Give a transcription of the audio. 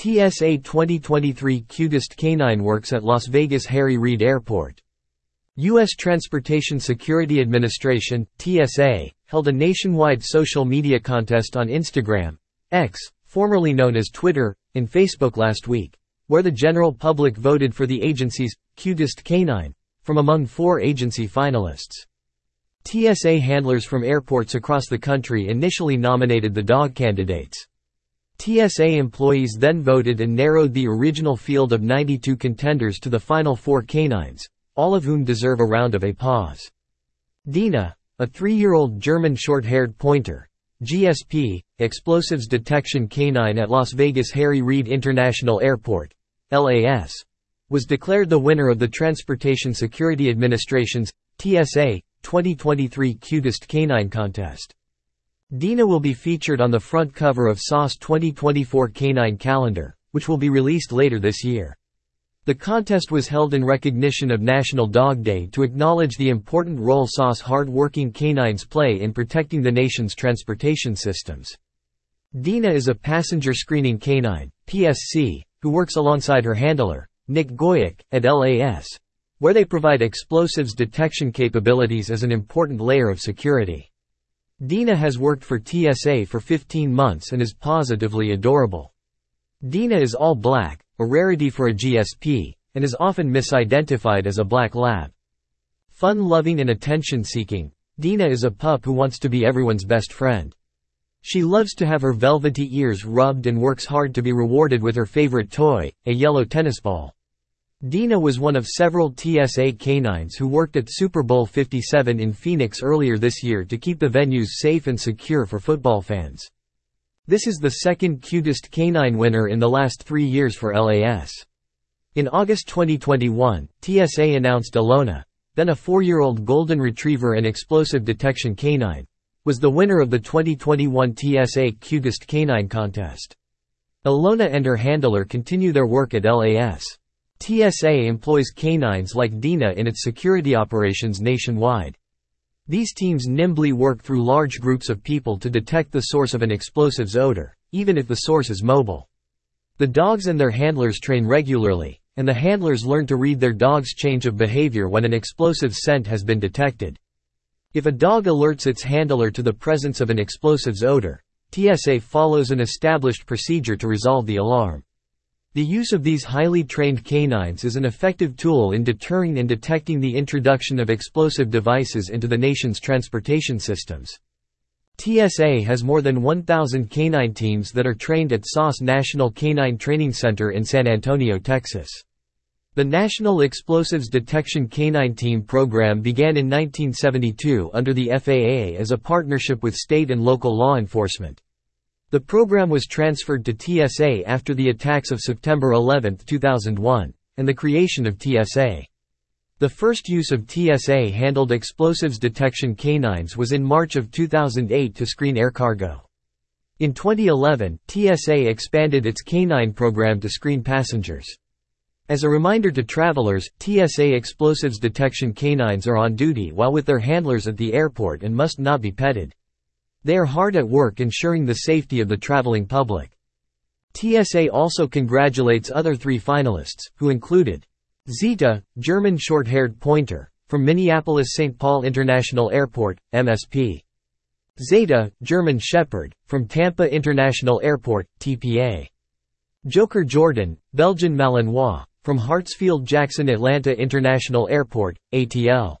TSA 2023 Cutest Canine works at Las Vegas Harry Reid Airport. U.S. Transportation Security Administration, TSA, held a nationwide social media contest on Instagram, X, formerly known as Twitter, and Facebook last week, where the general public voted for the agency's cutest canine from among four agency finalists. TSA handlers from airports across the country initially nominated the dog candidates. TSA employees then voted and narrowed the original field of 92 contenders to the final four canines, all of whom deserve a round of applause. Dina, a three-year-old German short-haired pointer, GSP, Explosives Detection Canine at Las Vegas Harry Reid International Airport, LAS, was declared the winner of the Transportation Security Administration's, TSA, 2023 Cutest Canine Contest. Dina will be featured on the front cover of TSA's 2024 Canine Calendar, which will be released later this year. The contest was held in recognition of National Dog Day to acknowledge the important role TSA's hard-working canines play in protecting the nation's transportation systems. Dina is a passenger screening canine, PSC, who works alongside her handler, Nick Goyek, at LAS, where they provide explosives detection capabilities as an important layer of security. Dina has worked for TSA for 15 months and is positively adorable. Dina is all black, a rarity for a GSP, and is often misidentified as a black lab. Fun-loving and attention-seeking, Dina is a pup who wants to be everyone's best friend. She loves to have her velvety ears rubbed and works hard to be rewarded with her favorite toy, a yellow tennis ball. Dina was one of several TSA canines who worked at Super Bowl 57 in Phoenix earlier this year to keep the venues safe and secure for football fans. This is the second cutest canine winner in the last three years for LAS. In August 2021, TSA announced Alona, then a four-year-old golden retriever and explosive detection canine, was the winner of the 2021 TSA Cutest Canine Contest. Alona and her handler continue their work at LAS. TSA employs canines like Dina in its security operations nationwide. These teams nimbly work through large groups of people to detect the source of an explosive's odor, even if the source is mobile. The dogs and their handlers train regularly, and the handlers learn to read their dog's change of behavior when an explosive scent has been detected. If a dog alerts its handler to the presence of an explosive's odor, TSA follows an established procedure to resolve the alarm. The use of these highly trained canines is an effective tool in deterring and detecting the introduction of explosive devices into the nation's transportation systems. TSA has more than 1,000 canine teams that are trained at TSA's National Canine Training Center in San Antonio, Texas. The National Explosives Detection Canine Team program began in 1972 under the FAA as a partnership with state and local law enforcement. The program was transferred to TSA after the attacks of September 11, 2001, and the creation of TSA. The first use of TSA-handled explosives detection canines was in March of 2008 to screen air cargo. In 2011, TSA expanded its canine program to screen passengers. As a reminder to travelers, TSA explosives detection canines are on duty while with their handlers at the airport and must not be petted. They are hard at work ensuring the safety of the traveling public. TSA also congratulates other three finalists, who included Zeta, German short-haired pointer, from Minneapolis-St. Paul International Airport, MSP. Zeta, German Shepherd, from Tampa International Airport, TPA. Joker Jordan, Belgian Malinois, from Hartsfield-Jackson Atlanta International Airport, ATL.